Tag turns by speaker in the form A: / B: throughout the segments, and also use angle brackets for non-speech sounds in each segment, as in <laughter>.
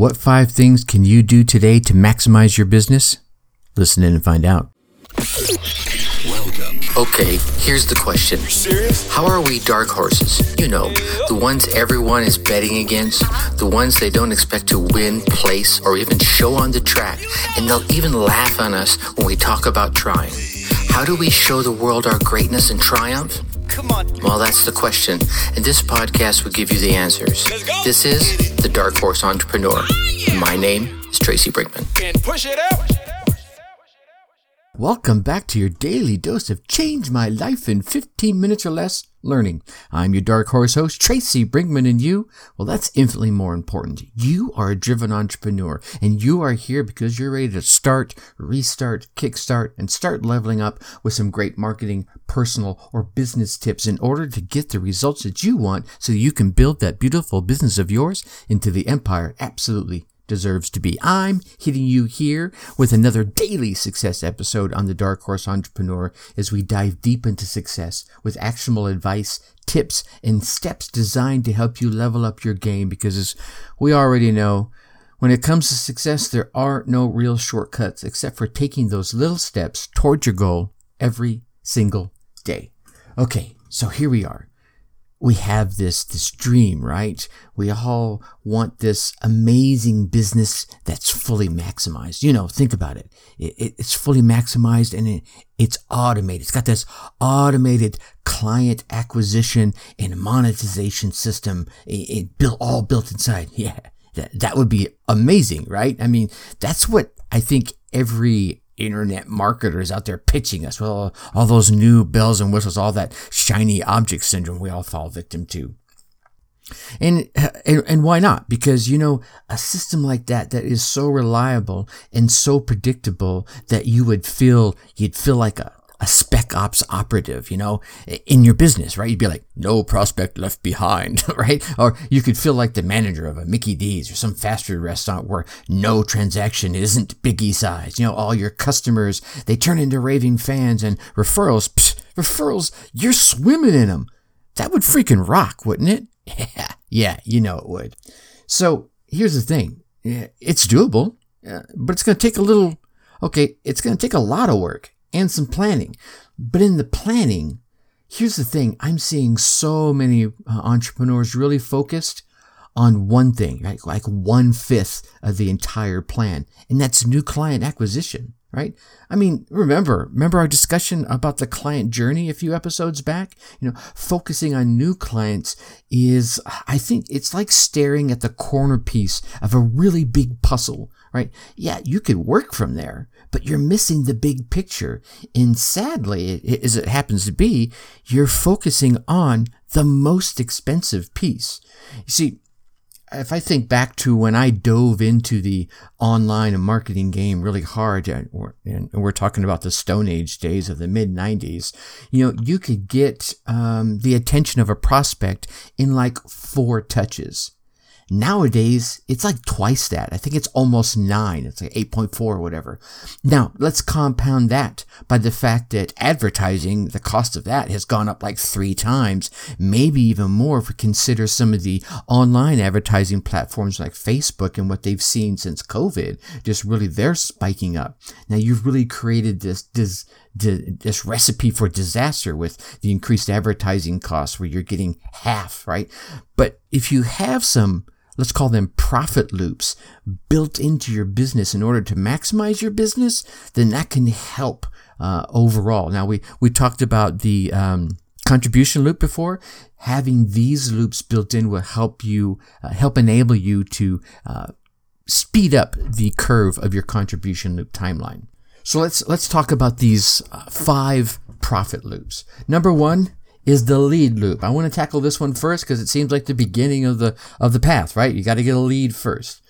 A: What five things can you do today to maximize your business? Listen in and find out.
B: Welcome.
C: Okay, here's the question.
B: Serious?
C: How are we dark horses? You know, the ones everyone is betting against, the ones they don't expect to win, place, or even show on the track, and they'll even laugh on us when we talk about trying. How do we show the world our greatness and triumph?
B: Come on.
C: Well, that's the question, and this podcast will give you the answers. This is The Dark Horse Entrepreneur. Ah, My name is Tracy Brinkmann.
B: And push it out.
A: Welcome back to your daily dose of change my life in 15 minutes or less learning. I'm your dark horse host, Tracy Brinkmann, and you, well, that's infinitely more important. You are a driven entrepreneur, and you are here because you're ready to start, restart, kickstart, and start leveling up with some great marketing, personal, or business tips in order to get the results that you want so you can build that beautiful business of yours into the empire absolutely deserves to be. I'm hitting you here with another daily success episode on the Dark Horse Entrepreneur as we dive deep into success with actionable advice, tips, and steps designed to help you level up your game because as we already know, when it comes to success, there are no real shortcuts except for taking those little steps towards your goal every single day. Okay, so here we are we have this this dream, right? We all want this amazing business that's fully maximized. You know, think about it. it, it it's fully maximized and it, it's automated. It's got this automated client acquisition and monetization system. It, built all built inside. <laughs> Yeah, that, that would be amazing, right? I mean, that's what I think every internet marketers out there pitching us with all, all those new bells and whistles, all that shiny object syndrome we all fall victim to. And, and and why not? Because you know a system like that that is so reliable and so predictable that you would feel you'd feel like a a spec ops operative, you know, in your business, right? You'd be like, no prospect left behind, <laughs> right? Or you could feel like the manager of a Mickey D's or some fast food restaurant where no transaction isn't biggie size. You know, all your customers, they turn into raving fans and referrals, psh, referrals, you're swimming in them. That would freaking rock, wouldn't it? <laughs> Yeah, yeah, you know it would. So here's the thing. It's doable, but it's going to take a little, okay, it's going to take a lot of work and some planning. But in the planning, here's the thing I'm seeing so many uh, entrepreneurs really focused on one thing, right? Like one fifth of the entire plan, and that's new client acquisition, right? I mean, remember, remember our discussion about the client journey a few episodes back? You know, focusing on new clients is, I think it's like staring at the corner piece of a really big puzzle, right? Yeah, you could work from there, but you're missing the big picture. And sadly, as it happens to be, you're focusing on the most expensive piece. You see, if I think back to when I dove into the online and marketing game really hard, and we're talking about the Stone Age days of the mid 90s, you know, you could get um, the attention of a prospect in like four touches. Nowadays, it's like twice that. I think it's almost nine. It's like 8.4 or whatever. Now, let's compound that by the fact that advertising, the cost of that has gone up like three times, maybe even more if we consider some of the online advertising platforms like Facebook and what they've seen since COVID. Just really, they're spiking up. Now, you've really created this, this, this recipe for disaster with the increased advertising costs where you're getting half, right? But if you have some let's call them profit loops built into your business in order to maximize your business, then that can help uh, overall. Now we we talked about the um, contribution loop before. Having these loops built in will help you uh, help enable you to uh, speed up the curve of your contribution loop timeline. So let's let's talk about these uh, five profit loops. Number one, is the lead loop. I want to tackle this one first because it seems like the beginning of the of the path, right? You got to get a lead first.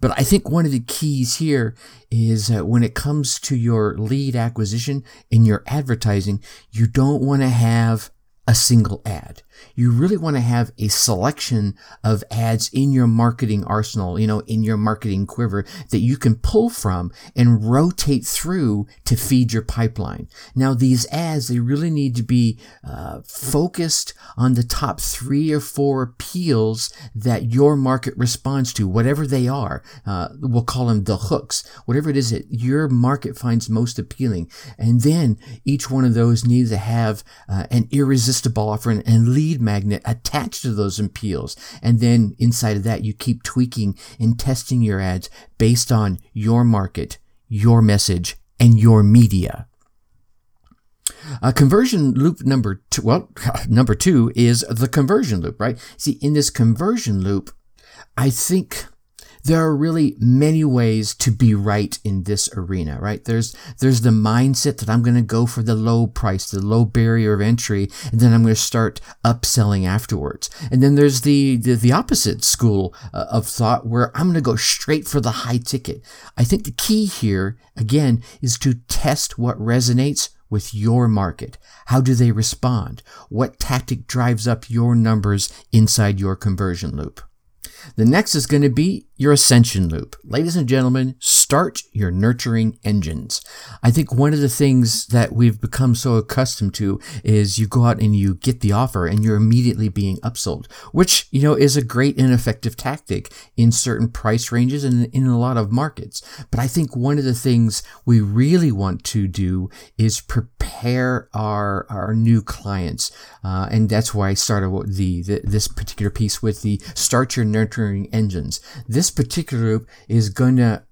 A: But I think one of the keys here is that when it comes to your lead acquisition in your advertising, you don't want to have a single ad. You really want to have a selection of ads in your marketing arsenal, you know, in your marketing quiver that you can pull from and rotate through to feed your pipeline. Now, these ads, they really need to be uh, focused on the top three or four appeals that your market responds to, whatever they are. Uh, we'll call them the hooks, whatever it is that your market finds most appealing. And then each one of those needs to have uh, an irresistible offer and lead magnet attached to those appeals. And then inside of that, you keep tweaking and testing your ads based on your market, your message, and your media. Uh, conversion loop number two, well, <laughs> number two is the conversion loop, right? See, in this conversion loop, I think there are really many ways to be right in this arena, right? There's, there's the mindset that I'm going to go for the low price, the low barrier of entry, and then I'm going to start upselling afterwards. And then there's the, the, the opposite school uh, of thought where I'm going to go straight for the high ticket. I think the key here, again, is to test what resonates with your market? How do they respond? What tactic drives up your numbers inside your conversion loop? The next is going to be your ascension loop. Ladies and gentlemen, start your nurturing engines. I think one of the things that we've become so accustomed to is you go out and you get the offer and you're immediately being upsold, which, you know, is a great and effective tactic in certain price ranges and in a lot of markets. But I think one of the things we really want to do is prepare our, our new clients. Uh, and that's why I started the, the, this particular piece with the start your nurturing engines. This particular loop is going to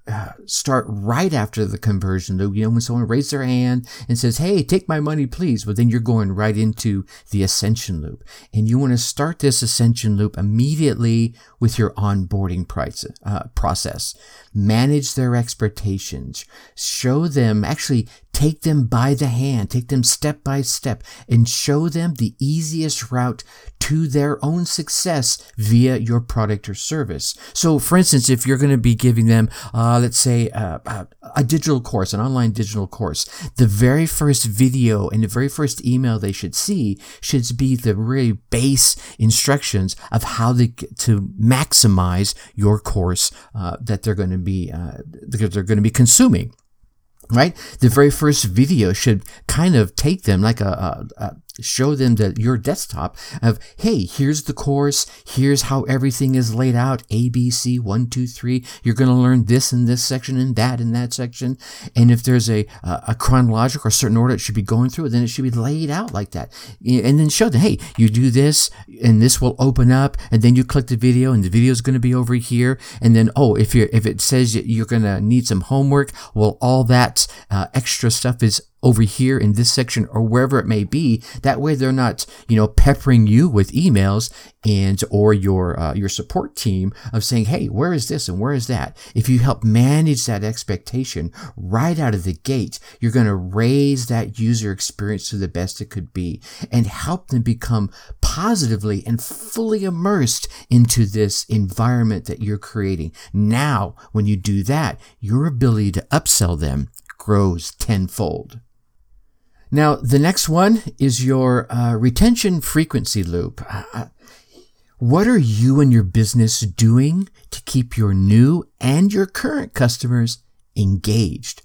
A: start right after the conversion. You know, when someone raises their hand and says, Hey, take my money, please. But then you're going right into the ascension loop. And you want to start this ascension loop immediately with your onboarding price, uh, process. Manage their expectations. Show them, actually take them by the hand, take them step by step and show them the easiest route to their own success via your product or service. So for instance, if you're going to be giving them, uh, uh, let's say, uh, a digital course, an online digital course, the very first video and the very first email they should see should be the really base instructions of how to maximize your course uh, that they're going to be uh, that they're going to be consuming right? The very first video should kind of take them like a, a, a show them that your desktop of, hey, here's the course, here's how everything is laid out, A, B, C, one, two, three. You're going to learn this in this section and that in that section. And if there's a, a chronological or certain order it should be going through, then it should be laid out like that. And then show them, hey, you do this and this will open up and then you click the video and the video is going to be over here. And then, oh, if you're, if it says you're going to need some homework, well, all that uh, extra stuff is over here in this section or wherever it may be. That way they're not, you know, peppering you with emails and or your uh, your support team of saying, "Hey, where is this and where is that?" If you help manage that expectation right out of the gate, you're going to raise that user experience to the best it could be and help them become positively and fully immersed into this environment that you're creating. Now, when you do that, your ability to upsell them grows tenfold. Now, the next one is your uh, retention frequency loop. Uh, uh, what are you and your business doing to keep your new and your current customers engaged?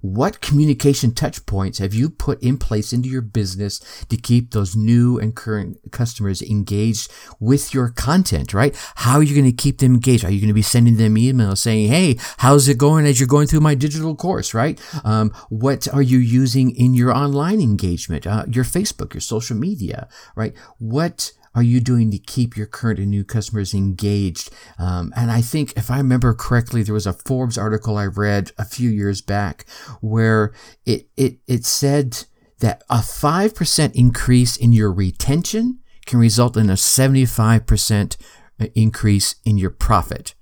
A: What communication touch points have you put in place into your business to keep those new and current customers engaged with your content, right? How are you going to keep them engaged? Are you going to be sending them emails saying, Hey, how's it going as you're going through my digital course, right? Um, what are you using in your online engagement, uh, your Facebook, your social media, right? What, are you doing to keep your current and new customers engaged? Um, and I think, if I remember correctly, there was a Forbes article I read a few years back where it it it said that a five percent increase in your retention can result in a seventy five percent increase in your profit.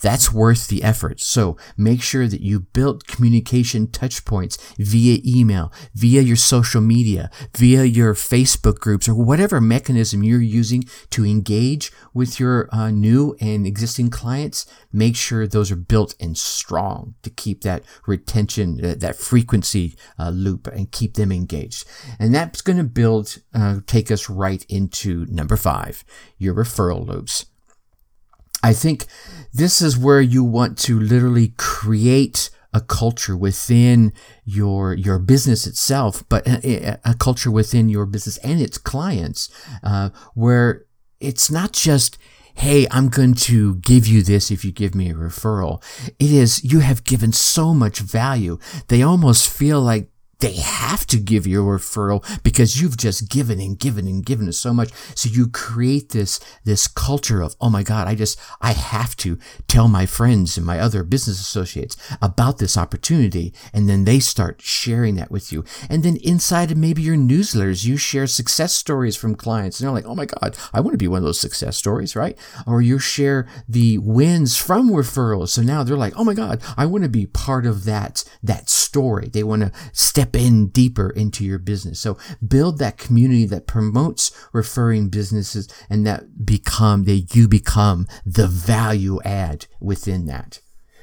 A: That's worth the effort. So make sure that you build communication touch points via email, via your social media, via your Facebook groups, or whatever mechanism you're using to engage with your uh, new and existing clients. Make sure those are built and strong to keep that retention, uh, that frequency uh, loop and keep them engaged. And that's going to build, uh, take us right into number five, your referral loops. I think this is where you want to literally create a culture within your your business itself, but a, a culture within your business and its clients, uh, where it's not just hey, I'm going to give you this if you give me a referral. It is, you have given so much value. They almost feel like they have to give you a referral because you've just given and given and given so much. So you create this, this culture of, oh my God, I just, I have to tell my friends and my other business associates about this opportunity. And then they start sharing that with you. And then inside of maybe your newsletters, you share success stories from clients. And they're like, oh my God, I want to be one of those success stories, right? Or you share the wins from referrals. So now they're like, oh my God, I want to be part of that, that story. They want to step step in deeper into your business. So build that community that promotes referring businesses and that become, that you become the value add within that.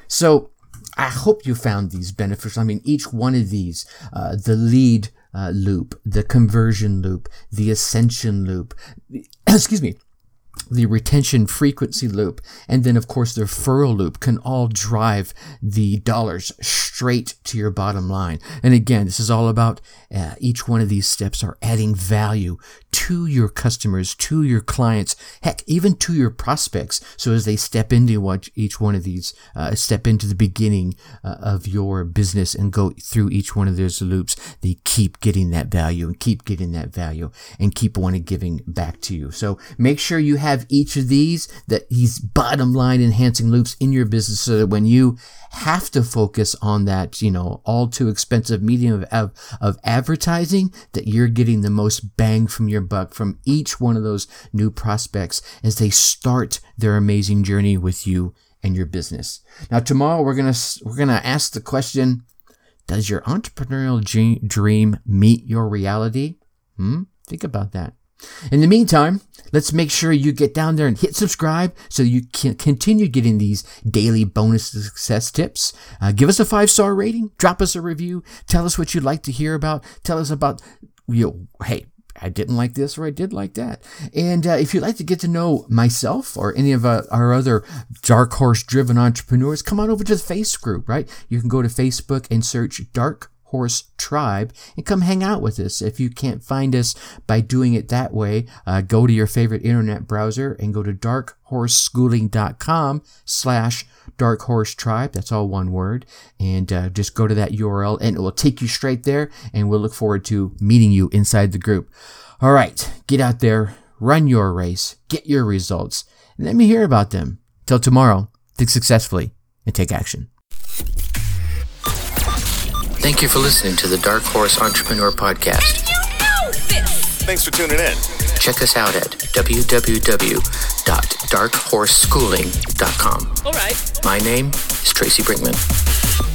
A: So I hope you found these beneficial. I mean, each one of these, uh, the lead uh, loop, the conversion loop, the ascension loop, <clears throat> excuse me, the retention frequency loop, and then of course the referral loop can all drive the dollars straight to your bottom line. And again, this is all about uh, each one of these steps are adding value to your customers, to your clients, heck, even to your prospects. So as they step into what each one of these, uh, step into the beginning uh, of your business and go through each one of those loops, they keep getting that value and keep getting that value and keep wanting giving back to you. So make sure you have each of these, that these bottom line enhancing loops in your business so that when you have to focus on that, you know, all too expensive medium of, of, advertising, that you're getting the most bang from your buck from each one of those new prospects as they start their amazing journey with you and your business. Now, tomorrow we're gonna we're gonna ask the question: Does your entrepreneurial dream meet your reality? Hmm? Think about that. In the meantime, let's make sure you get down there and hit subscribe so you can continue getting these daily bonus success tips. Uh, give us a five star rating, drop us a review, tell us what you'd like to hear about, tell us about, you know, hey, I didn't like this or I did like that. And uh, if you'd like to get to know myself or any of uh, our other dark horse driven entrepreneurs, come on over to the Face group, right? You can go to Facebook and search Dark Horse Tribe and come hang out with us. If you can't find us by doing it that way, uh, go to your favorite internet browser and go to darkhorseschooling.com slash Dark Horse Tribe. That's all one word. And uh, just go to that URL and it will take you straight there. And we'll look forward to meeting you inside the group. All right, get out there, run your race, get your results, and let me hear about them. Till tomorrow, think successfully and take action.
C: Thank you for listening to the Dark Horse Entrepreneur Podcast.
B: You know Thanks for tuning in.
C: Check us out at www.darkhorseschooling.com.
B: All right.
C: My name is Tracy Brinkmann.